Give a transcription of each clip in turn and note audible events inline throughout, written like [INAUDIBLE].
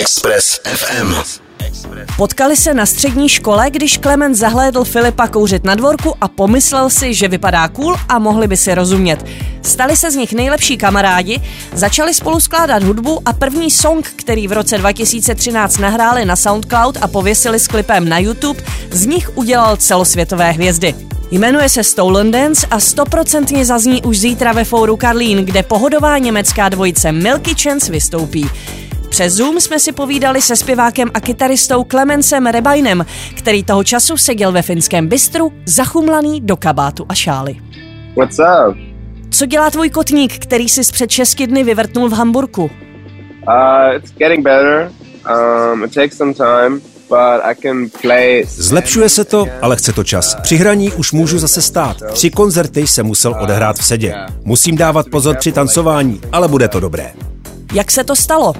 Express FM. Potkali se na střední škole, když Klement zahlédl Filipa kouřit na dvorku a pomyslel si, že vypadá cool a mohli by si rozumět. Stali se z nich nejlepší kamarádi, začali spolu skládat hudbu a první song, který v roce 2013 nahráli na SoundCloud a pověsili s klipem na YouTube, z nich udělal celosvětové hvězdy. Jmenuje se Stolen Dance a stoprocentně zazní už zítra ve fóru Karlín, kde pohodová německá dvojice Milky Chance vystoupí. Přes Zoom jsme si povídali se zpěvákem a kytaristou Clemensem Rebajnem, který toho času seděl ve finském bistru, zachumlaný do kabátu a šály. What's up? Co dělá tvůj kotník, který si před 6 dny vyvrtnul v Hamburku? Uh, it's getting better. Um, it takes some time, but I can play. Zlepšuje se to, ale chce to čas. Při hraní už můžu zase stát. Tři koncerty jsem musel odehrát v sedě. Musím dávat pozor při tancování, ale bude to dobré. Jak se to stalo?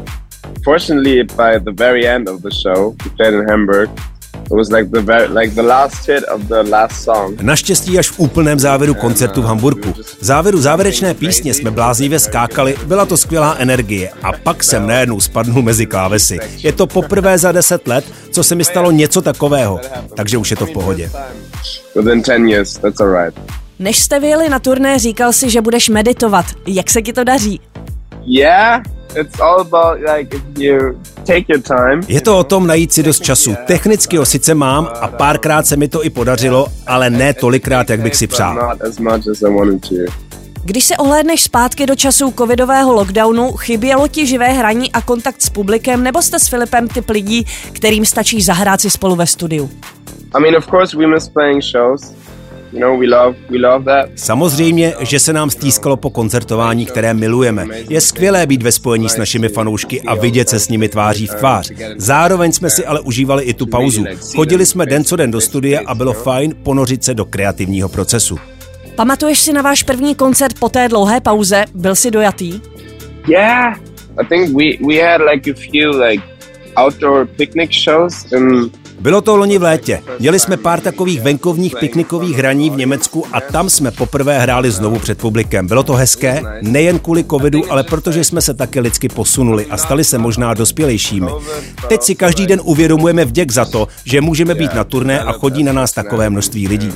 Fortunately, by the very end of the show, we played in Hamburg. It was like the very, like the last hit of the last song. Naštěstí až v úplném závěru koncertu v Hamburku. V závěru závěrečné písně jsme bláznivě skákali, byla to skvělá energie a pak jsem najednou spadnul mezi klávesy. Je to poprvé za deset let, co se mi stalo něco takového, takže už je to v pohodě. Within 10 years, that's alright. Než jste vyjeli na turné, říkal si, že budeš meditovat. Jak se ti to daří? Yeah, it's all about like if you take your time. Je to o tom najít si dost času. Technicky ho sice mám a párkrát se mi to i podařilo, ale ne tolikrát, jak bych si přál. Když se ohlédneš zpátky do časů covidového lockdownu, chybělo ti živé hraní a kontakt s publikem, nebo jste s Filipem typ lidí, kterým stačí zahrát si spolu ve studiu? I mean, of course, we miss playing shows. Samozřejmě, že se nám stýskalo po koncertování, které milujeme. Je skvělé být ve spojení s našimi fanoušky a vidět se s nimi tváří v tvář. Zároveň jsme si ale užívali i tu pauzu. Chodili jsme den co den do studia a bylo fajn ponořit se do kreativního procesu. Pamatuješ si na váš první koncert po té dlouhé pauze? Byl jsi dojatý? Yeah, I think we we had like a few like outdoor picnic shows in Bylo to loni v létě. Měli jsme pár takových venkovních piknikových hraní v Německu a tam jsme poprvé hráli znovu před publikem. Bylo to hezké, nejen kvůli covidu, ale protože jsme se také lidsky posunuli a stali se možná dospělejšími. Teď si každý den uvědomujeme vděk za to, že můžeme být na turné a chodí na nás takové množství lidí.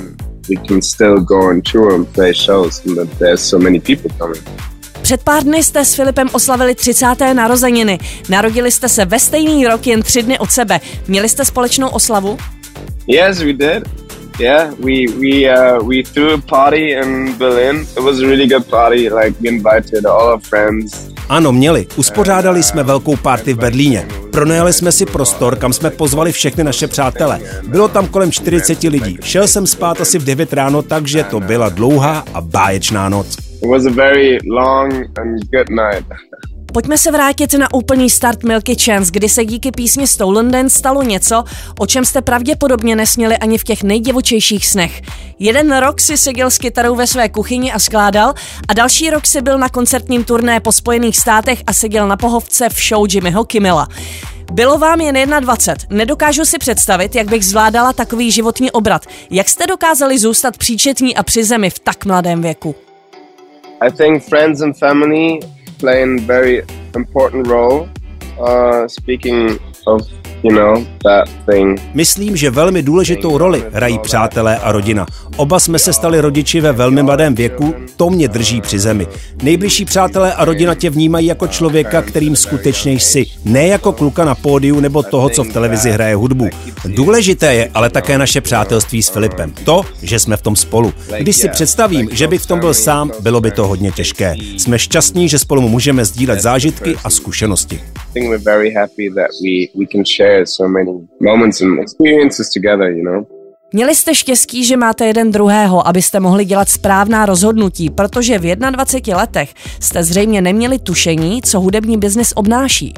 we can still go on tour and play shows and that there's so many people coming. Před pár dny jste s Filipem oslavili 30. narozeniny. Narodili jste se ve stejný rok jen tři dny od sebe. Měli jste společnou oslavu? Yes, we did. Yeah, we we uh, we threw a party in Berlin. It was a really good party. Like we invited all our friends. Ano, měli. Uspořádali jsme velkou party v Berlíně. Pronajali jsme si prostor, kam jsme pozvali všechny naše přátele. Bylo tam kolem 40 lidí. Šel jsem spát asi v 9 ráno, takže to byla dlouhá a báječná noc. It was a very long and good night. Pojďme se vrátit na úplný start Milky Chance, kdy se díky písni Stolen Dance stalo něco, o čem jste pravděpodobně nesměli ani v těch nejdivočejších snech. Jeden rok si seděl s kytarou ve své kuchyni a skládal a další rok si byl na koncertním turné po Spojených státech a seděl na pohovce v show Jimmyho Kimmela. Bylo vám jen 21. Nedokážu si představit, jak bych zvládala takový životní obrat. Jak jste dokázali zůstat příčetní a při zemi v tak mladém věku? I think friends and family play a very important role. Uh, speaking of, Myslím, že velmi důležitou roli hrají přátelé a rodina. Oba jsme se stali rodiči ve velmi mladém věku, to mě drží při zemi. Nejbližší přátelé a rodina tě vnímají jako člověka, kterým skutečně jsi, ne jako kluka na pódiu nebo toho, co v televizi hraje hudbu. Důležité je ale také naše přátelství s Filipem. To, že jsme v tom spolu. Když si představím, že bych v tom byl sám, bylo by to hodně těžké. Jsme šťastní, že spolu můžeme sdílet zážitky a zkušenosti. I think we're very happy that we we can share so many moments and experiences together. You know. Měli jste štěstí, že máte jeden druhého, abyste mohli dělat správná rozhodnutí, protože v 21 letech jste zřejmě neměli tušení, co hudební biznis obnáší.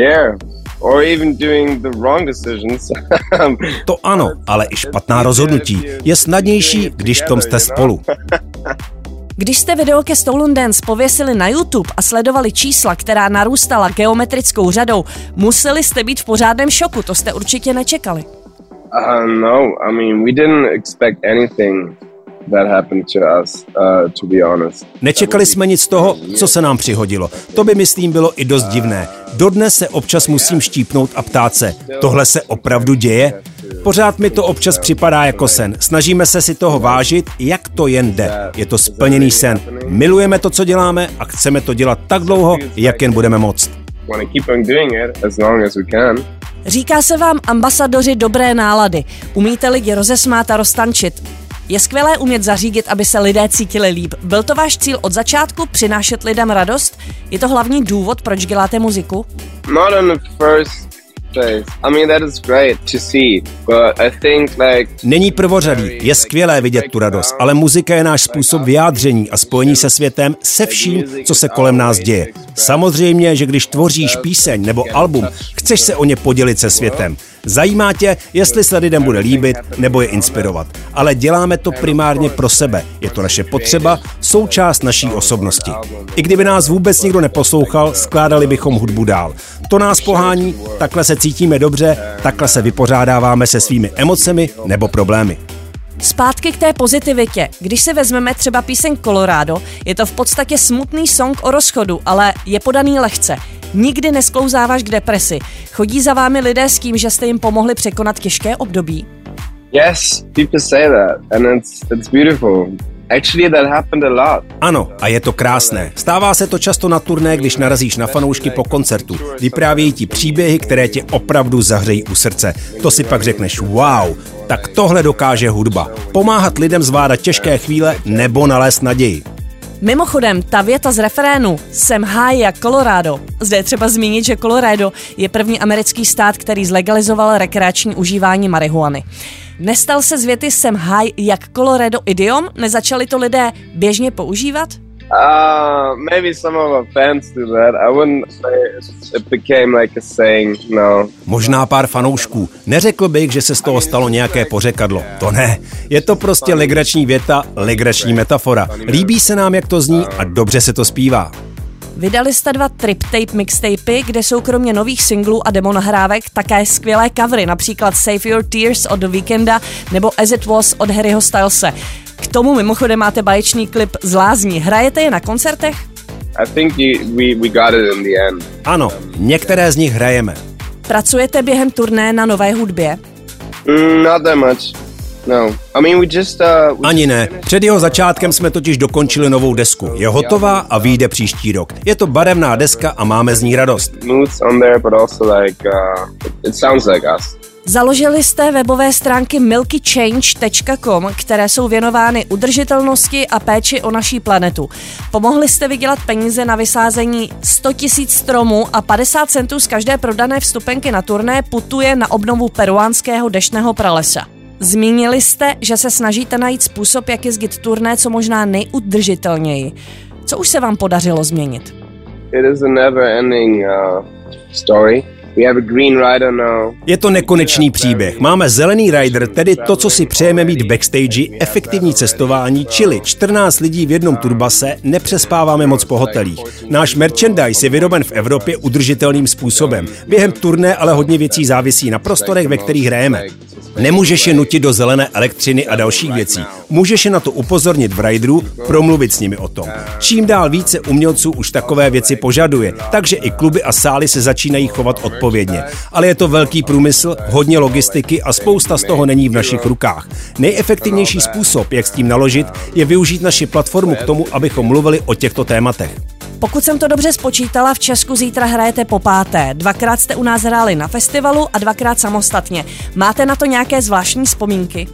Yeah. Or even doing the wrong decisions. [LAUGHS] To ano, ale i špatná rozhodnutí. Je snadnější, když v tom jste spolu. [LAUGHS] Když jste video ke Stolen Dance pověsili na YouTube a sledovali čísla, která narůstala geometrickou řadou, museli jste být v pořádném šoku, to jste určitě nečekali. uh, no, I mean we didn't expect anything that happened to us, uh, to be honest. Nečekali jsme nic z toho, co se nám přihodilo. To by, myslím, bylo i dost divné. Dodnes se občas musím štípnout a ptát se, tohle se opravdu děje? Pořád mi to občas připadá jako sen. Snažíme se si toho vážit, jak to jen jde. Je to splněný sen. Milujeme to, co děláme a chceme to dělat tak dlouho, jak jen budeme moct. Říká se vám ambasadoři dobré nálady. Umíte lidi rozesmát a roztančit. Je skvělé umět zařídit, aby se lidé cítili líp. Byl to váš cíl od začátku přinášet lidem radost? Je to hlavní důvod, proč děláte muziku? Not on the first Není prvořadý, je skvělé vidět tu radost, ale muzika je náš způsob vyjádření a spojení se světem, se vším, co se kolem nás děje. Samozřejmě, že když tvoříš píseň nebo album, chceš se o ně podělit se světem. Zajímá tě, jestli se lidem bude líbit nebo je inspirovat. Ale děláme to primárně pro sebe. Je to naše potřeba, součást naší osobnosti. I kdyby nás vůbec nikdo neposlouchal, skládali bychom hudbu dál. To nás pohání, takhle se cítíme dobře, takhle se vypořádáváme se svými emocemi nebo problémy. Zpátky k té pozitivitě. Když si vezmeme třeba píseň Colorado, je to v podstatě smutný song o rozchodu, ale je podaný lehce. Nikdy nesklouzáváš k depresi. Chodí za vámi lidé s tím, že jste jim pomohli překonat těžké období? Yes, people say that and it's, it's beautiful. Actually, that happened a lot. Ano, a je to krásné. Stává se to často na turné, když narazíš na fanoušky po koncertu. Vyprávějí ti příběhy, které tě opravdu zahřejí u srdce. To si pak řekneš, wow, tak tohle dokáže hudba. Pomáhat lidem zvládat těžké chvíle nebo nalézt naději. Mimochodem, ta věta z referénu Jsem high jak Colorado. Zde je třeba zmínit, že Colorado je první americký stát, který zlegalizoval rekreační užívání marihuany. Nestal se z věty Jsem high jak Colorado idiom? Nezačali to lidé běžně používat? Uh, maybe some of our fans do that. I wouldn't say it became like a saying, no. Možná pár fanoušků. Neřekl bych, že se z toho stalo nějaké pořekadlo. To ne. Je to prostě legrační věta, legrační metafora. Líbí se nám, jak to zní a dobře se to zpívá. Vydali jste dva trip-tape mixtapy, kde jsou kromě nových singlů a demo nahrávek také skvělé covery, například Save Your Tears od The Weekenda nebo As It Was od Harryho Stylese. K tomu mimochodem máte baječný klip z Lázní. Hrajete je na koncertech? I think we, we got it in the end. Ano, některé z nich hrajeme. Pracujete během turné na nové hudbě? Mm, not that much. No. I mean, we just, uh, Ani ne. Před jeho začátkem jsme totiž dokončili novou desku. Je hotová a vyjde příští rok. Je to barevná deska a máme z ní radost. Moods on there, but also like, uh, it sounds like us. Založili jste webové stránky milkychange.com, které jsou věnovány udržitelnosti a péči o naší planetu. Pomohli jste vydělat peníze na vysázení 100 000 stromů a 50 centů z každé prodané vstupenky na turné putuje na obnovu peruánského deštného pralesa. Zmínili jste, že se snažíte najít způsob, jak jezdit turné co možná nejudržitelněji. Co už se vám podařilo změnit? It is a never ending uh, story. Je to nekonečný příběh. Máme zelený rider, tedy to, co si přejeme mít backstage, efektivní cestování, čili 14 lidí v jednom turbase, nepřespáváme moc po hotelích. Náš merchandise je vyroben v Evropě udržitelným způsobem. Během turné ale hodně věcí závisí na prostorech, ve kterých hrajeme. Nemůžeš je nutit do zelené elektřiny a dalších věcí. Můžeš je na to upozornit v rideru, promluvit s nimi o tom. Čím dál více umělců už takové věci požaduje, takže i kluby a sály se začínají chovat odpovědně. Ale je to velký průmysl, hodně logistiky a spousta z toho není v našich rukách. Nejefektivnější způsob, jak s tím naložit, je využít naši platformu k tomu, abychom mluvili o těchto tématech. Pokud jsem to dobře spočítala, v Česku zítra hrajete po páté. Dvakrát jste u nás hráli na festivalu a dvakrát samostatně. Máte na to nějaké zvláštní vzpomínky?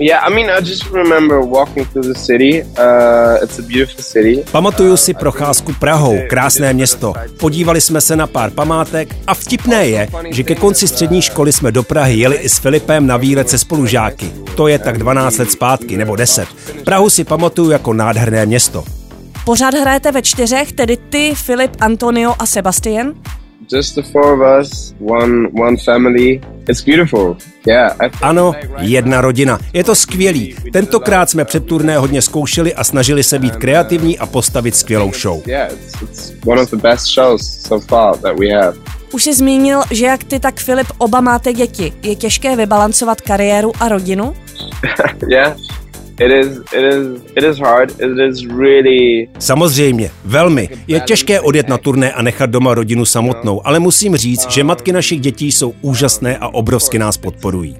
Yeah, I mean, I just remember walking through the city. Uh, it's a beautiful city. Pamatuju si procházku Prahou, krásné město. Podívali jsme se na pár památek a vtipné je, že ke konci střední školy jsme do Prahy jeli i s Filipem na výlet se spolužáky. To je tak 12 let zpátky, nebo 10. Prahu si pamatuju jako nádherné město. Pořád hrajete ve čtyřech, tedy ty, Filip, Antonio a Sebastian? Just the four of us, one, one family. It's beautiful. Yeah, ano, jedna rodina. Je to skvělý. Tentokrát jsme před turné hodně zkoušeli a snažili se být kreativní a postavit skvělou show. Už jsi zmínil, že jak ty, tak Filip oba máte děti. Je těžké vybalancovat kariéru a rodinu? [LAUGHS] yeah, It is, it is, it is hard. It is really... Samozřejmě, velmi. Je těžké odjet na turné a nechat doma rodinu samotnou, ale musím říct, že matky našich dětí jsou úžasné a obrovsky nás podporují.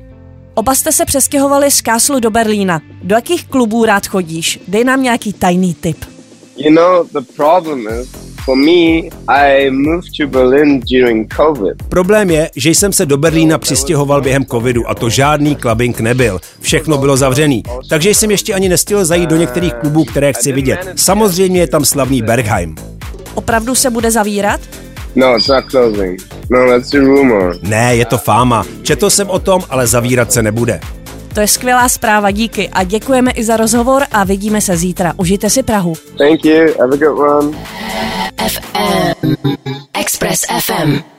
Oba jste se přestěhovali z Káslu do Berlína. Do jakých klubů rád chodíš? Dej nám nějaký tajný tip. You know, the problem is, for me, I moved to Berlin during COVID. Problém je, že jsem se do Berlína přistěhoval během covidu a to žádný clubbing nebyl. Všechno bylo zavřený. Takže jsem ještě ani nestihl zajít do některých klubů, které chci vidět. Samozřejmě je tam slavný Bergheim. Opravdu se bude zavírat? No, it's not closing. No, that's the rumor. Ne, je to fáma. Četl jsem o tom, ale zavírat se nebude. To je skvělá zpráva, díky a děkujeme i za rozhovor a vidíme se zítra. Užijte si Prahu. Thank you. Have a good one. FM. Express FM.